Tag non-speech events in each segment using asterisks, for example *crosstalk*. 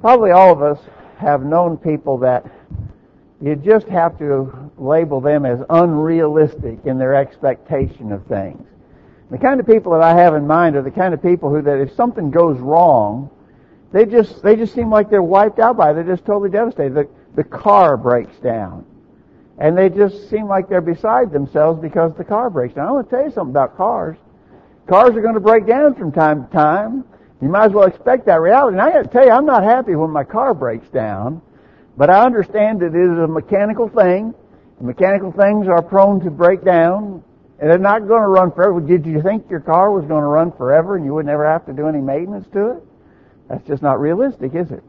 Probably all of us have known people that you just have to label them as unrealistic in their expectation of things. The kind of people that I have in mind are the kind of people who that if something goes wrong, they just they just seem like they're wiped out by it. They're just totally devastated. The, the car breaks down. And they just seem like they're beside themselves because the car breaks down. I want to tell you something about cars. Cars are going to break down from time to time. You might as well expect that reality. And I got to tell you, I'm not happy when my car breaks down, but I understand that it is a mechanical thing. Mechanical things are prone to break down, and they're not going to run forever. Did you think your car was going to run forever and you would never have to do any maintenance to it? That's just not realistic, is it?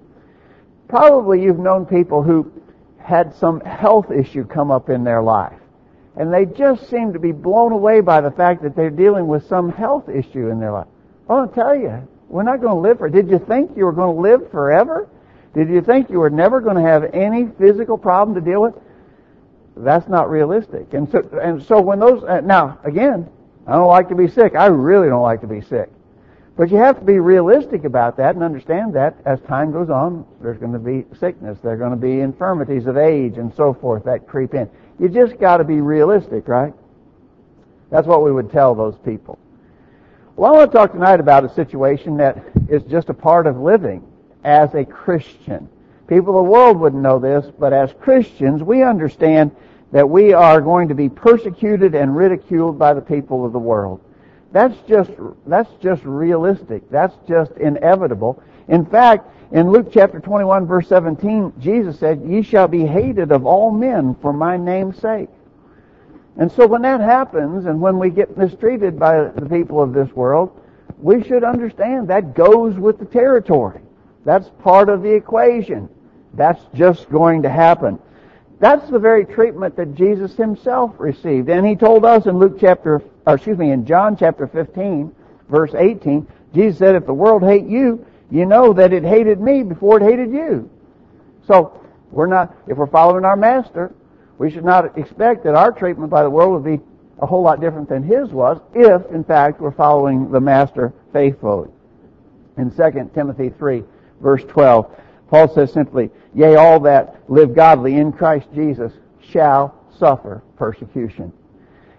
Probably you've known people who had some health issue come up in their life. And they just seem to be blown away by the fact that they're dealing with some health issue in their life. I'll tell you, we're not going to live for. Did you think you were going to live forever? Did you think you were never going to have any physical problem to deal with? That's not realistic. And so, and so when those, uh, now, again, I don't like to be sick. I really don't like to be sick. But you have to be realistic about that and understand that as time goes on, there's going to be sickness, there are going to be infirmities of age and so forth that creep in. You just got to be realistic, right? That's what we would tell those people. Well, I want to talk tonight about a situation that is just a part of living as a Christian. People of the world wouldn't know this, but as Christians, we understand that we are going to be persecuted and ridiculed by the people of the world. That's just, that's just realistic. That's just inevitable. In fact, in Luke chapter 21 verse 17, Jesus said, Ye shall be hated of all men for my name's sake. And so when that happens, and when we get mistreated by the people of this world, we should understand that goes with the territory. That's part of the equation. That's just going to happen. That's the very treatment that Jesus himself received. And he told us in Luke chapter, or excuse me, in John chapter 15, verse 18, Jesus said, if the world hate you, you know that it hated me before it hated you. So, we're not, if we're following our master, we should not expect that our treatment by the world would be a whole lot different than his was, if, in fact, we're following the master faithfully. In 2 Timothy 3, verse 12, Paul says simply, Yea, all that live godly in Christ Jesus shall suffer persecution.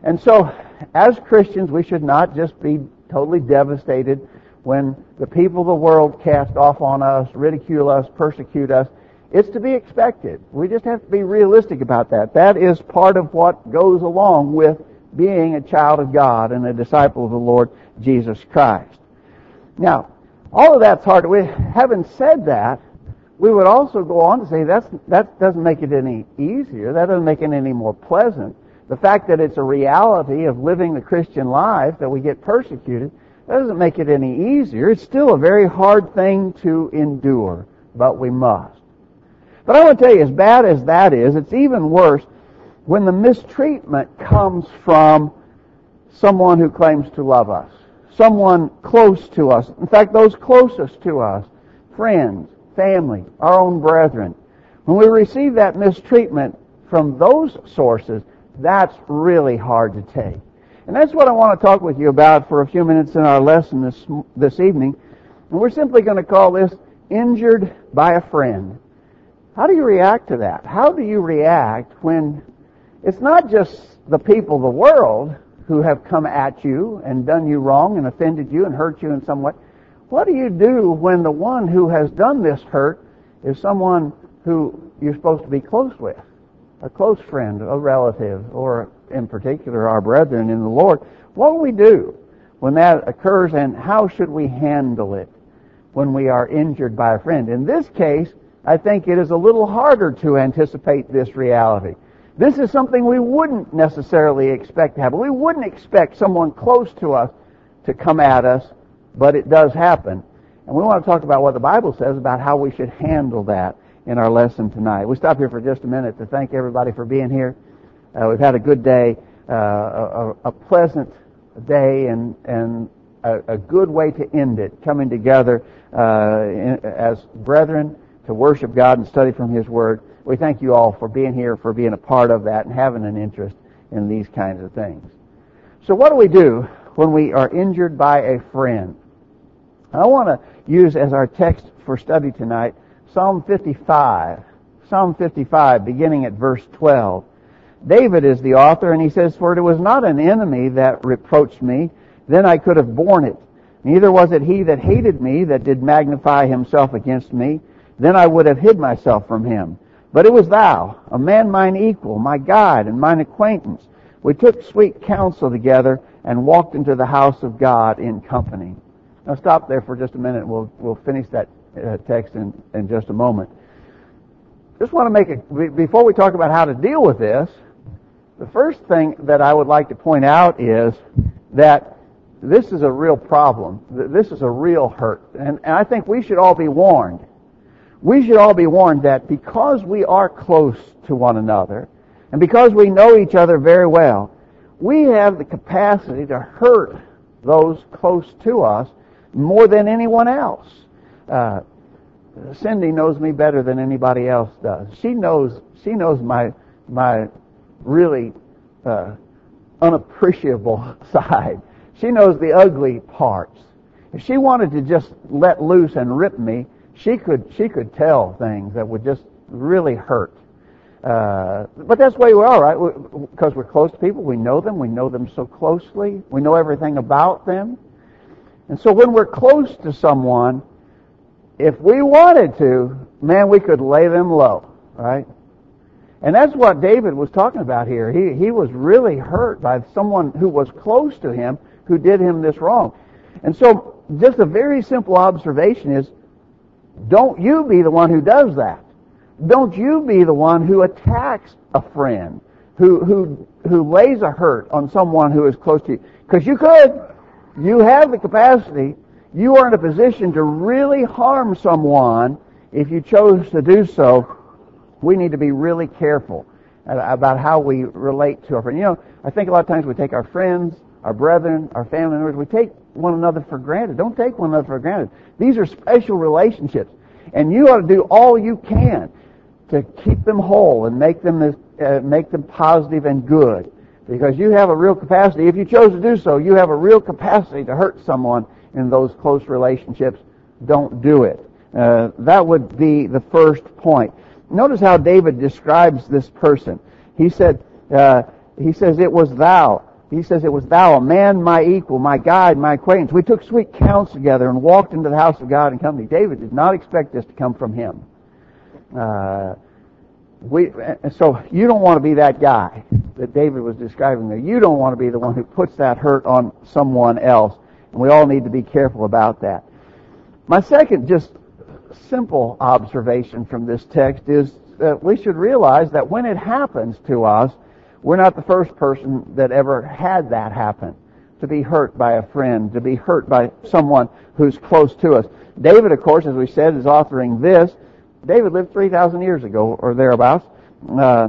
And so, as Christians, we should not just be totally devastated when the people of the world cast off on us, ridicule us, persecute us. It's to be expected. We just have to be realistic about that. That is part of what goes along with being a child of God and a disciple of the Lord Jesus Christ. Now, all of that's hard. We, having said that, we would also go on to say that's, that doesn't make it any easier. That doesn't make it any more pleasant. The fact that it's a reality of living the Christian life, that we get persecuted, that doesn't make it any easier. It's still a very hard thing to endure, but we must. But I want to tell you, as bad as that is, it's even worse when the mistreatment comes from someone who claims to love us. Someone close to us. In fact, those closest to us. Friends, family, our own brethren. When we receive that mistreatment from those sources, that's really hard to take. And that's what I want to talk with you about for a few minutes in our lesson this, this evening. And we're simply going to call this injured by a friend. How do you react to that? How do you react when it's not just the people of the world who have come at you and done you wrong and offended you and hurt you in some way? What do you do when the one who has done this hurt is someone who you're supposed to be close with? A close friend, a relative, or in particular our brethren in the Lord. What do we do when that occurs and how should we handle it when we are injured by a friend? In this case, I think it is a little harder to anticipate this reality. This is something we wouldn't necessarily expect to happen. We wouldn't expect someone close to us to come at us but it does happen. And we want to talk about what the Bible says about how we should handle that in our lesson tonight. We stop here for just a minute to thank everybody for being here. Uh, we've had a good day, uh, a, a, pleasant day, and and a, a, good way to end it, coming together uh, in, as brethren to worship God and study from His Word. We thank you all for being here, for being a part of that, and having an interest in these kinds of things. So, what do we do when we are injured by a friend? I want to use as our text for study tonight Psalm 55. Psalm 55, beginning at verse 12. David is the author, and he says, For it was not an enemy that reproached me, then I could have borne it. Neither was it he that hated me that did magnify himself against me, then I would have hid myself from him. But it was thou, a man mine equal, my guide and mine acquaintance. We took sweet counsel together and walked into the house of God in company. Now stop there for just a minute. We'll, we'll finish that uh, text in, in just a moment. Just want to make it, before we talk about how to deal with this, the first thing that I would like to point out is that this is a real problem. This is a real hurt. And, and I think we should all be warned. We should all be warned that because we are close to one another, and because we know each other very well, we have the capacity to hurt those close to us more than anyone else. Uh, Cindy knows me better than anybody else does. She knows she knows my my really uh, unappreciable *laughs* side. She knows the ugly parts. If she wanted to just let loose and rip me, she could she could tell things that would just really hurt. Uh, but that's the way we are, right? Because we're close to people, we know them, we know them so closely, we know everything about them. And so when we're close to someone, if we wanted to, man, we could lay them low, right? And that's what David was talking about here. He, he was really hurt by someone who was close to him who did him this wrong. And so just a very simple observation is, don't you be the one who does that. Don't you be the one who attacks a friend, who, who, who lays a hurt on someone who is close to you. Because you could. You have the capacity. You are in a position to really harm someone if you chose to do so. We need to be really careful about how we relate to our friends. You know, I think a lot of times we take our friends, our brethren, our family members, we take one another for granted. Don't take one another for granted. These are special relationships. And you ought to do all you can to keep them whole and make them uh, make them positive and good. Because you have a real capacity. If you chose to do so, you have a real capacity to hurt someone in those close relationships. Don't do it. Uh, that would be the first point. Notice how David describes this person. He said, uh, he says, it was thou. He says, it was thou, a man my equal, my guide, my acquaintance. We took sweet counsel together and walked into the house of God in company. David did not expect this to come from him. Uh, we, so you don't want to be that guy that David was describing there. You don't want to be the one who puts that hurt on someone else. And we all need to be careful about that. My second just simple observation from this text is that we should realize that when it happens to us, we're not the first person that ever had that happen. To be hurt by a friend, to be hurt by someone who's close to us. David, of course, as we said, is authoring this. David lived 3,000 years ago or thereabouts. Uh,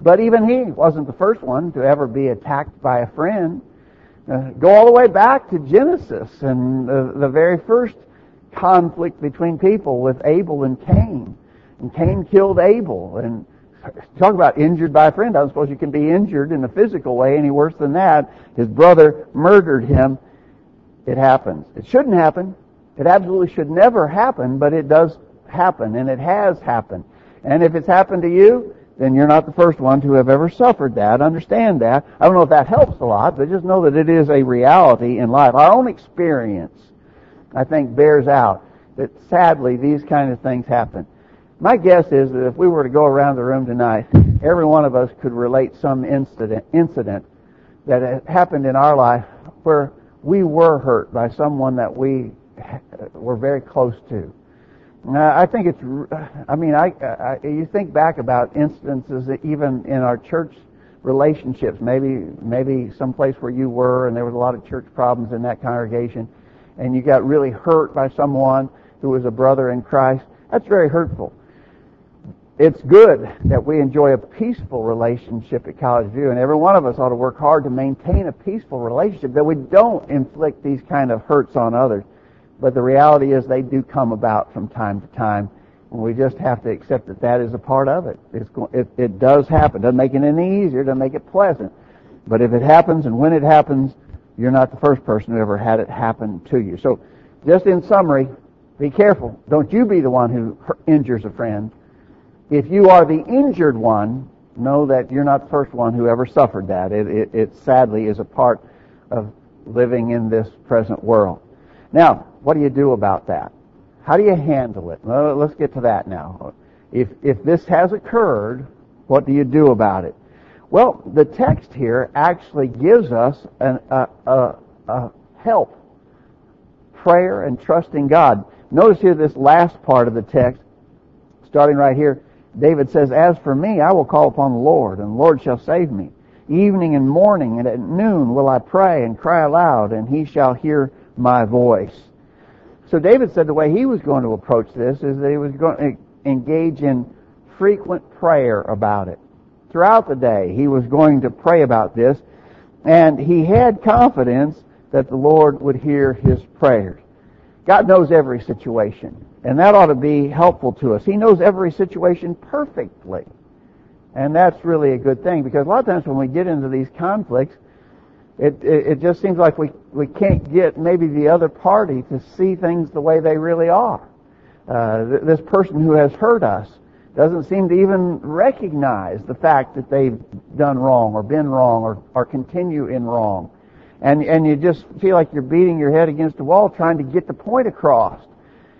but even he wasn't the first one to ever be attacked by a friend. Uh, go all the way back to Genesis and the, the very first conflict between people with Abel and Cain. And Cain killed Abel. And talk about injured by a friend. I don't suppose you can be injured in a physical way any worse than that. His brother murdered him. It happens. It shouldn't happen. It absolutely should never happen, but it does happen, and it has happened. And if it's happened to you, then you're not the first one to have ever suffered that. Understand that. I don't know if that helps a lot, but just know that it is a reality in life. Our own experience, I think, bears out that sadly these kind of things happen. My guess is that if we were to go around the room tonight, every one of us could relate some incident, incident that happened in our life where we were hurt by someone that we were very close to. I think it's. I mean, I, I you think back about instances even in our church relationships. Maybe maybe someplace where you were and there was a lot of church problems in that congregation, and you got really hurt by someone who was a brother in Christ. That's very hurtful. It's good that we enjoy a peaceful relationship at College View, and every one of us ought to work hard to maintain a peaceful relationship, that we don't inflict these kind of hurts on others. But the reality is they do come about from time to time. And we just have to accept that that is a part of it. it, it does happen. Doesn't make it any easier. Doesn't make it pleasant. But if it happens and when it happens, you're not the first person who ever had it happen to you. So, just in summary, be careful. Don't you be the one who injures a friend. If you are the injured one, know that you're not the first one who ever suffered that. It, it, it sadly is a part of living in this present world. Now, what do you do about that? How do you handle it? Well, let's get to that now. If, if this has occurred, what do you do about it? Well, the text here actually gives us an, a, a, a help, prayer and trusting God. Notice here this last part of the text, starting right here. David says, As for me, I will call upon the Lord, and the Lord shall save me. Evening and morning and at noon will I pray and cry aloud, and he shall hear my voice. So David said the way he was going to approach this is that he was going to engage in frequent prayer about it. Throughout the day, he was going to pray about this, and he had confidence that the Lord would hear his prayers. God knows every situation, and that ought to be helpful to us. He knows every situation perfectly. And that's really a good thing because a lot of times when we get into these conflicts, it, it, it just seems like we, we can't get maybe the other party to see things the way they really are. Uh, th- this person who has hurt us doesn't seem to even recognize the fact that they've done wrong or been wrong or, or continue in wrong. And, and you just feel like you're beating your head against the wall trying to get the point across.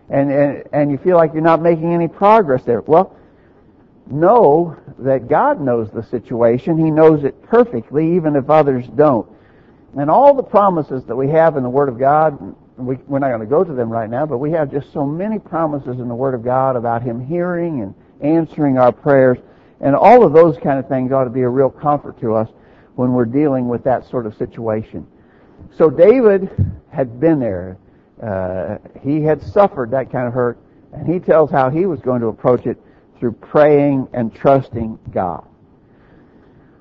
And, and, and you feel like you're not making any progress there. Well, know that God knows the situation. He knows it perfectly, even if others don't. And all the promises that we have in the Word of God, we, we're not going to go to them right now, but we have just so many promises in the Word of God about Him hearing and answering our prayers. And all of those kind of things ought to be a real comfort to us when we're dealing with that sort of situation. So David had been there. Uh, he had suffered that kind of hurt, and he tells how he was going to approach it through praying and trusting God.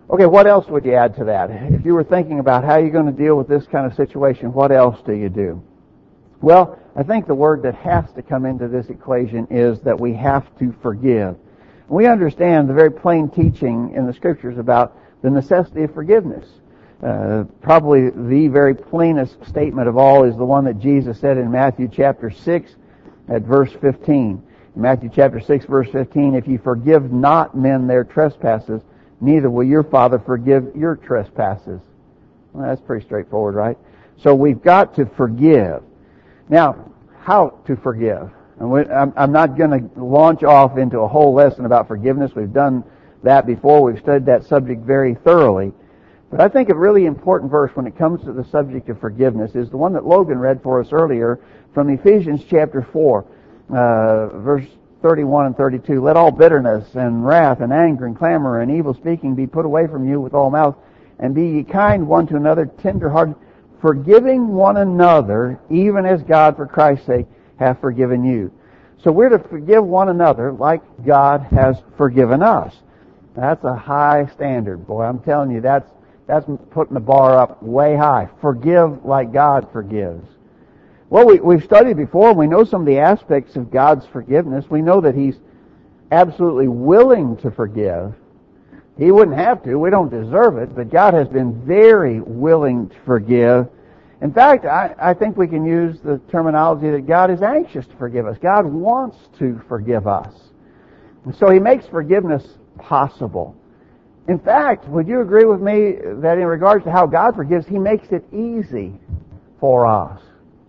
Okay, what else would you add to that? If you were thinking about how you're going to deal with this kind of situation, what else do you do? Well, I think the word that has to come into this equation is that we have to forgive. We understand the very plain teaching in the scriptures about the necessity of forgiveness. Uh, probably the very plainest statement of all is the one that Jesus said in Matthew chapter 6 at verse 15. In Matthew chapter 6 verse 15, if you forgive not men their trespasses, neither will your Father forgive your trespasses. Well, that's pretty straightforward, right? So we've got to forgive. Now, how to forgive? I'm not going to launch off into a whole lesson about forgiveness. We've done that before. We've studied that subject very thoroughly. But I think a really important verse when it comes to the subject of forgiveness is the one that Logan read for us earlier from Ephesians chapter 4 uh, verse 31 and 32. Let all bitterness and wrath and anger and clamor and evil speaking be put away from you with all mouth, and be ye kind one to another, tenderhearted, forgiving one another, even as God for Christ's sake hath forgiven you. So we're to forgive one another like God has forgiven us. That's a high standard, boy. I'm telling you, that's that's putting the bar up way high. Forgive like God forgives. Well, we, we've studied before. We know some of the aspects of God's forgiveness. We know that He's absolutely willing to forgive. He wouldn't have to. We don't deserve it. But God has been very willing to forgive. In fact, I, I think we can use the terminology that God is anxious to forgive us. God wants to forgive us. And so He makes forgiveness possible. In fact, would you agree with me that in regards to how God forgives, He makes it easy for us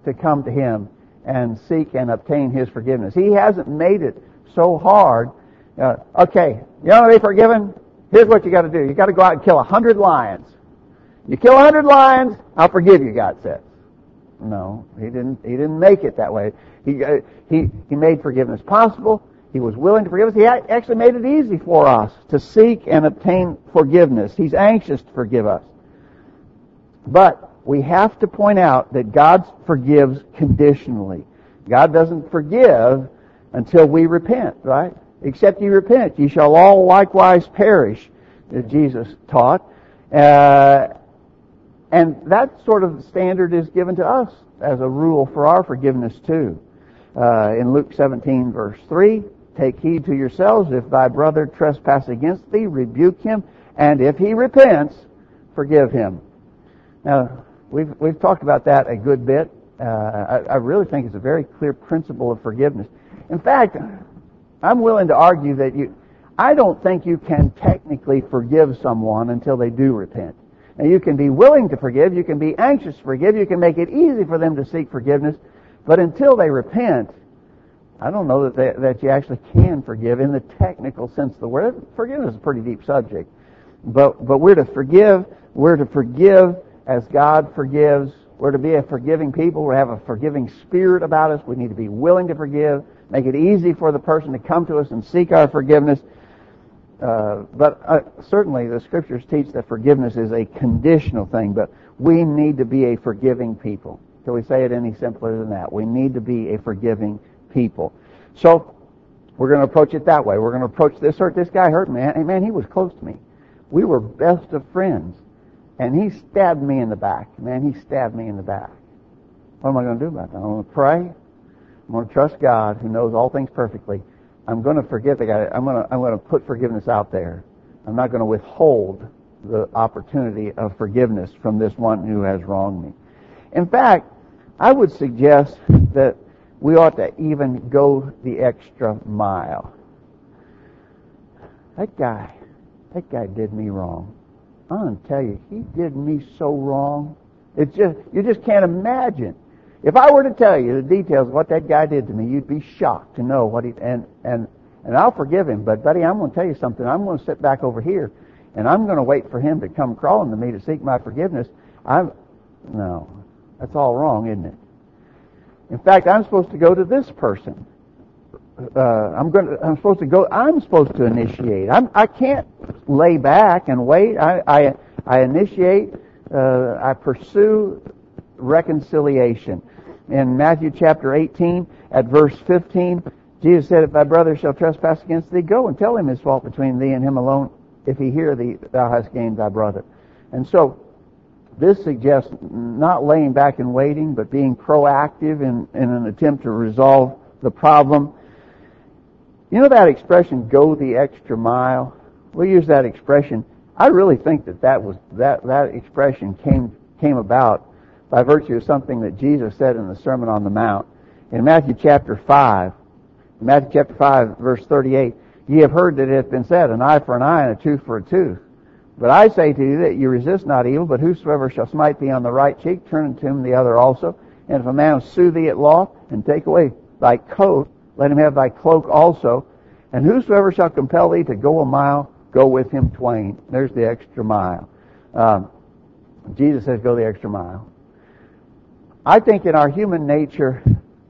to come to Him and seek and obtain His forgiveness. He hasn't made it so hard. Uh, okay, you want to be forgiven? Here's what you got to do. You got to go out and kill a hundred lions. You kill a hundred lions, I'll forgive you. God says. No, He didn't. He didn't make it that way. He uh, he he made forgiveness possible. He was willing to forgive us. He actually made it easy for us to seek and obtain forgiveness. He's anxious to forgive us. But we have to point out that God forgives conditionally. God doesn't forgive until we repent, right? Except ye repent, ye shall all likewise perish, Jesus taught. Uh, and that sort of standard is given to us as a rule for our forgiveness too. Uh, in Luke 17 verse 3, take heed to yourselves, if thy brother trespass against thee, rebuke him, and if he repents, forgive him. Now, We've, we've talked about that a good bit. Uh, I, I really think it's a very clear principle of forgiveness. In fact, I'm willing to argue that you, I don't think you can technically forgive someone until they do repent. Now you can be willing to forgive, you can be anxious to forgive, you can make it easy for them to seek forgiveness, but until they repent, I don't know that they, that you actually can forgive in the technical sense of the word. Forgiveness is a pretty deep subject, but but we're to forgive. We're to forgive as God forgives. We're to be a forgiving people. We have a forgiving spirit about us. We need to be willing to forgive. Make it easy for the person to come to us and seek our forgiveness. Uh, but uh, certainly the scriptures teach that forgiveness is a conditional thing. But we need to be a forgiving people. Can we say it any simpler than that? We need to be a forgiving people. So we're going to approach it that way. We're going to approach this hurt. This guy hurt me. Man, man, he was close to me. We were best of friends. And he stabbed me in the back. Man, he stabbed me in the back. What am I going to do about that? I'm going to pray. I'm going to trust God who knows all things perfectly. I'm going to forgive the guy. I'm going to, I'm going to put forgiveness out there. I'm not going to withhold the opportunity of forgiveness from this one who has wronged me. In fact, I would suggest that we ought to even go the extra mile. That guy, that guy did me wrong. I'm to tell you, he did me so wrong. It's just, you just can't imagine. If I were to tell you the details of what that guy did to me, you'd be shocked to know what he, and, and, and I'll forgive him, but buddy, I'm going to tell you something. I'm going to sit back over here and I'm going to wait for him to come crawling to me to seek my forgiveness. I'm, no, that's all wrong, isn't it? In fact, I'm supposed to go to this person. Uh, I'm going. To, I'm supposed to go. I'm supposed to initiate. I'm, I can't lay back and wait. I I, I initiate. Uh, I pursue reconciliation. In Matthew chapter 18, at verse 15, Jesus said, "If thy brother shall trespass against thee, go and tell him his fault between thee and him alone. If he hear thee, thou hast gained thy brother." And so, this suggests not laying back and waiting, but being proactive in, in an attempt to resolve the problem. You know that expression, go the extra mile? We use that expression. I really think that that was, that, that expression came, came about by virtue of something that Jesus said in the Sermon on the Mount. In Matthew chapter 5, Matthew chapter 5 verse 38, ye have heard that it hath been said, an eye for an eye and a tooth for a tooth. But I say to you that you resist not evil, but whosoever shall smite thee on the right cheek, turn to him the other also. And if a man sue thee at law, and take away thy coat, let him have thy cloak also. And whosoever shall compel thee to go a mile, go with him twain. There's the extra mile. Um, Jesus says go the extra mile. I think in our human nature,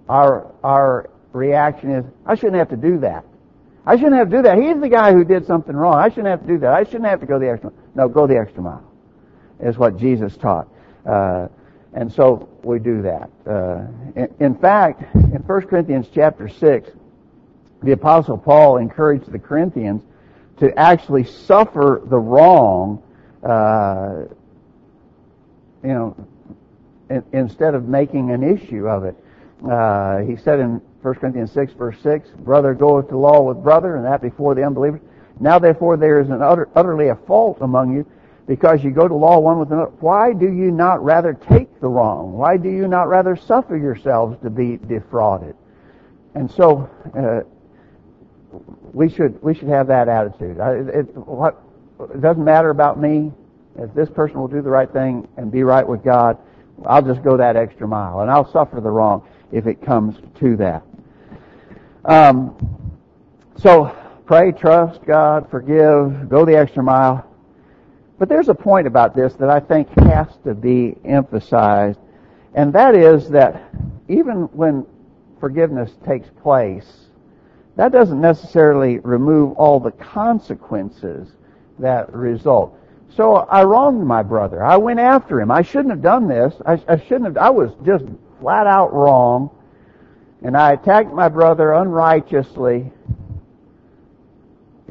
our our reaction is, I shouldn't have to do that. I shouldn't have to do that. He's the guy who did something wrong. I shouldn't have to do that. I shouldn't have to go the extra mile. No, go the extra mile. Is what Jesus taught. Uh, and so we do that. Uh, in, in, fact, in 1 Corinthians chapter 6, the apostle Paul encouraged the Corinthians to actually suffer the wrong, uh, you know, in, instead of making an issue of it. Uh, he said in 1 Corinthians 6 verse 6, brother goeth to law with brother, and that before the unbelievers. Now therefore there is an utter, utterly a fault among you, because you go to law one with another. Why do you not rather take the wrong? Why do you not rather suffer yourselves to be defrauded? And so, uh, we should, we should have that attitude. It, it, what, it doesn't matter about me. If this person will do the right thing and be right with God, I'll just go that extra mile and I'll suffer the wrong if it comes to that. Um, so pray, trust God, forgive, go the extra mile. But there's a point about this that I think has to be emphasized, and that is that even when forgiveness takes place, that doesn't necessarily remove all the consequences that result. So I wronged my brother. I went after him. I shouldn't have done this. I, I shouldn't have. I was just flat out wrong and I attacked my brother unrighteously,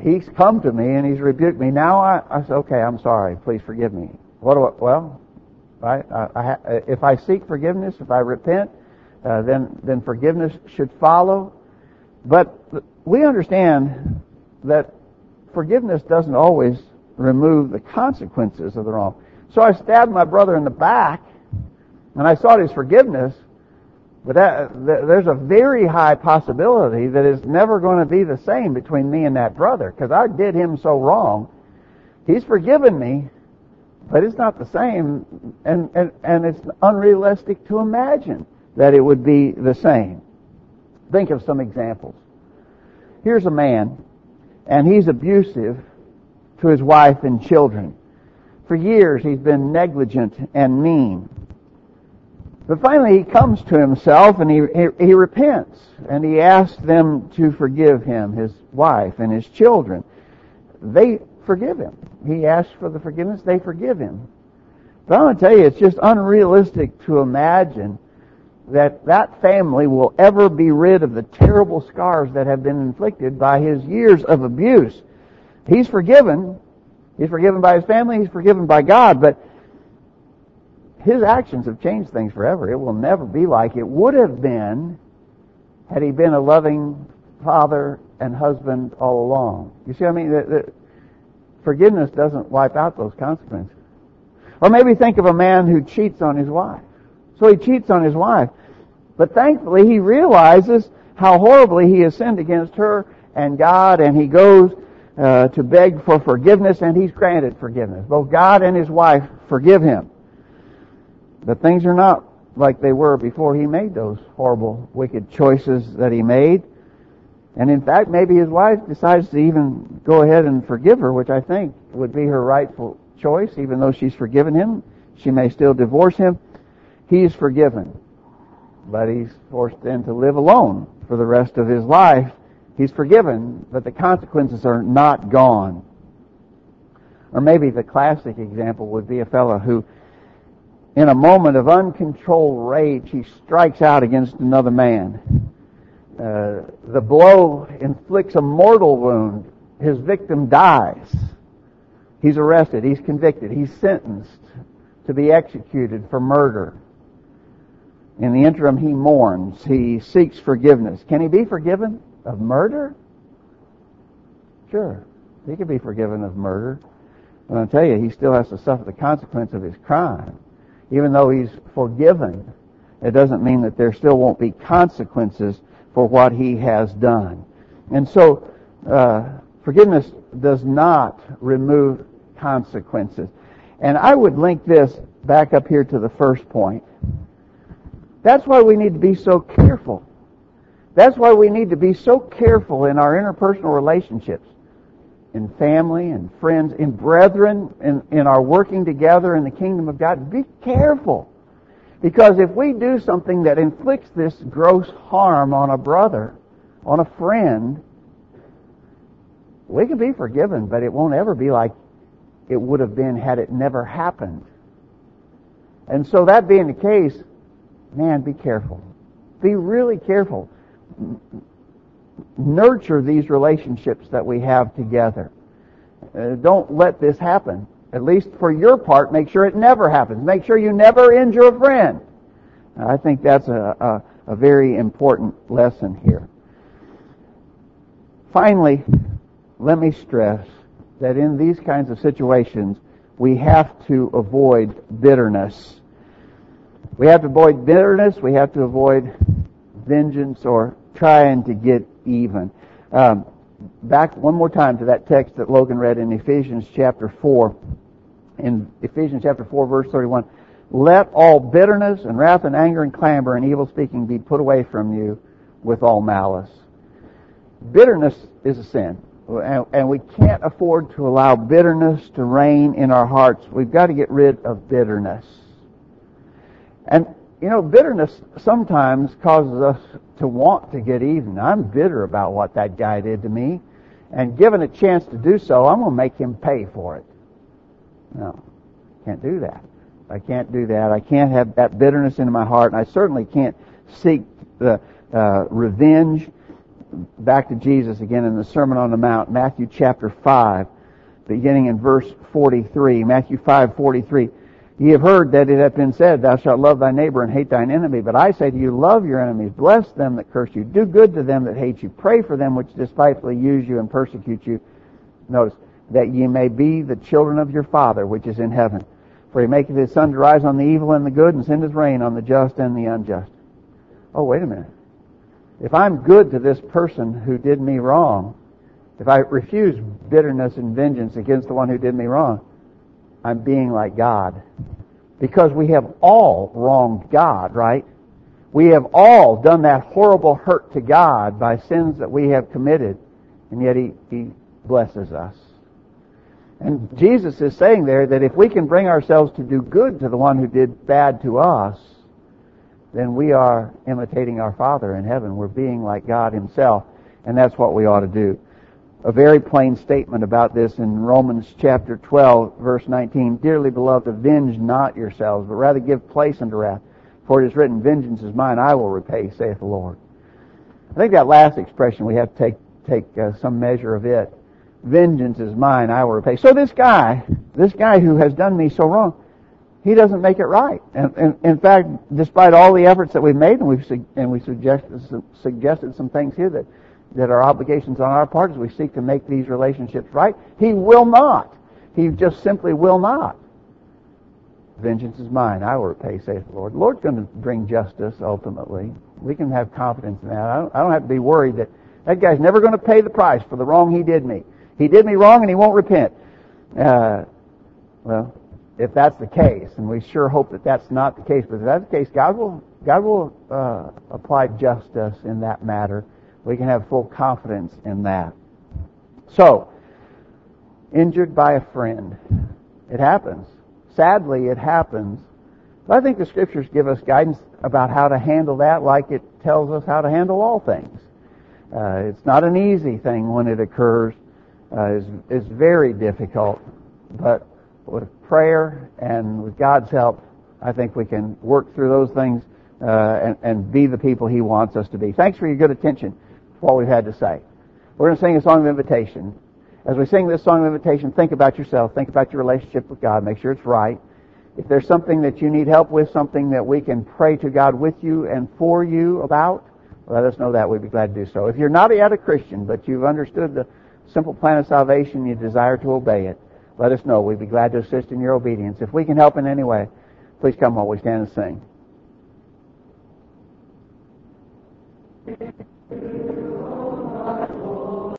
he's come to me and he's rebuked me. Now I, I say, okay, I'm sorry. Please forgive me. What do I, well, right? I, I, if I seek forgiveness, if I repent, uh, then then forgiveness should follow. But we understand that forgiveness doesn't always remove the consequences of the wrong. So I stabbed my brother in the back, and I sought his forgiveness, But that, there's a very high possibility that it's never going to be the same between me and that brother because I did him so wrong. He's forgiven me, but it's not the same, and, and, and it's unrealistic to imagine that it would be the same. Think of some examples. Here's a man, and he's abusive to his wife and children. For years he's been negligent and mean. But finally he comes to himself and he, he, he, repents and he asks them to forgive him, his wife and his children. They forgive him. He asks for the forgiveness, they forgive him. But I'm going to tell you, it's just unrealistic to imagine that that family will ever be rid of the terrible scars that have been inflicted by his years of abuse. He's forgiven. He's forgiven by his family. He's forgiven by God. But his actions have changed things forever. It will never be like it would have been had he been a loving father and husband all along. You see what I mean? The, the, forgiveness doesn't wipe out those consequences. Or maybe think of a man who cheats on his wife. So he cheats on his wife. But thankfully he realizes how horribly he has sinned against her and God and he goes uh, to beg for forgiveness and he's granted forgiveness. Both God and his wife forgive him. But things are not like they were before he made those horrible, wicked choices that he made. And in fact, maybe his wife decides to even go ahead and forgive her, which I think would be her rightful choice, even though she's forgiven him. She may still divorce him. He's forgiven. But he's forced then to live alone for the rest of his life. He's forgiven, but the consequences are not gone. Or maybe the classic example would be a fellow who, in a moment of uncontrolled rage, he strikes out against another man. Uh, the blow inflicts a mortal wound. His victim dies. He's arrested. He's convicted. He's sentenced to be executed for murder. In the interim, he mourns. He seeks forgiveness. Can he be forgiven of murder? Sure. He can be forgiven of murder. But I'll tell you, he still has to suffer the consequence of his crime. Even though he's forgiven, it doesn't mean that there still won't be consequences for what he has done. And so, uh, forgiveness does not remove consequences. And I would link this back up here to the first point. That's why we need to be so careful. That's why we need to be so careful in our interpersonal relationships, in family and friends, in brethren, in, in our working together in the kingdom of God. Be careful. Because if we do something that inflicts this gross harm on a brother, on a friend, we can be forgiven, but it won't ever be like it would have been had it never happened. And so that being the case, man, be careful. Be really careful. Nurture these relationships that we have together. Uh, don't let this happen. At least for your part, make sure it never happens. Make sure you never injure a friend. I think that's a, a, a very important lesson here. Finally, let me stress that in these kinds of situations, we have to avoid bitterness. We have to avoid bitterness. We have to avoid vengeance or trying to get even. Um, back one more time to that text that Logan read in Ephesians chapter 4 in Ephesians chapter 4 verse 31, let all bitterness and wrath and anger and clamor and evil speaking be put away from you with all malice. Bitterness is a sin. And we can't afford to allow bitterness to reign in our hearts. We've got to get rid of bitterness. And, you know, bitterness sometimes causes us to want to get even. I'm bitter about what that guy did to me. And given a chance to do so, I'm going to make him pay for it. No, can't do that. I can't do that. I can't have that bitterness in my heart, and I certainly can't seek the uh, revenge. Back to Jesus again in the Sermon on the Mount, Matthew chapter five, beginning in verse forty-three. Matthew five forty-three. Ye have heard that it hath been said, Thou shalt love thy neighbor and hate thine enemy. But I say to you, love your enemies, bless them that curse you, do good to them that hate you, pray for them which despitefully use you and persecute you. Notice, that ye may be the children of your Father which is in heaven. For he maketh his sun to rise on the evil and the good, and send his rain on the just and the unjust. oh, wait a minute. If I'm good to this person who did me wrong, if I refuse bitterness and vengeance against the one who did me wrong, I'm being like God. Because we have all wronged God, right? We have all done that horrible hurt to God by sins that we have committed, and yet He, he blesses us. And Jesus is saying there that if we can bring ourselves to do good to the one who did bad to us, then we are imitating our Father in heaven. We're being like God Himself, and that's what we ought to do. A very plain statement about this in Romans chapter 12, verse 19. Dearly beloved, avenge not yourselves, but rather give place unto wrath. For it is written, Vengeance is mine, I will repay, saith the Lord. I think that last expression, we have to take, take uh, some measure of it. Vengeance is mine, I will repay. So this guy, this guy who has done me so wrong, he doesn't make it right. And, and in fact, despite all the efforts that we've made, and we've and we suggested suggested some things here that that are obligations on our part as we seek to make these relationships right, he will not. He just simply will not. Vengeance is mine. I will repay, saith the Lord. The Lord's going to bring justice ultimately. We can have confidence in that. I don't, I don't have to be worried that that guy's never going to pay the price for the wrong he did me. He did me wrong and he won't repent. Uh, well, if that's the case, and we sure hope that that's not the case, but if that's the case, God will God will uh, apply justice in that matter. We can have full confidence in that. So, injured by a friend, it happens. Sadly, it happens. But I think the scriptures give us guidance about how to handle that, like it tells us how to handle all things. Uh, it's not an easy thing when it occurs. Uh, it's, it's very difficult, but with prayer and with God's help, I think we can work through those things uh, and, and be the people He wants us to be. Thanks for your good attention what we've had to say. We're going to sing a song of invitation. As we sing this song of invitation, think about yourself. Think about your relationship with God. Make sure it's right. If there's something that you need help with, something that we can pray to God with you and for you about, let us know that. We'd be glad to do so. If you're not yet a Christian, but you've understood the simple plan of salvation, you desire to obey it, let us know. We'd be glad to assist in your obedience. If we can help in any way, please come while we stand and sing.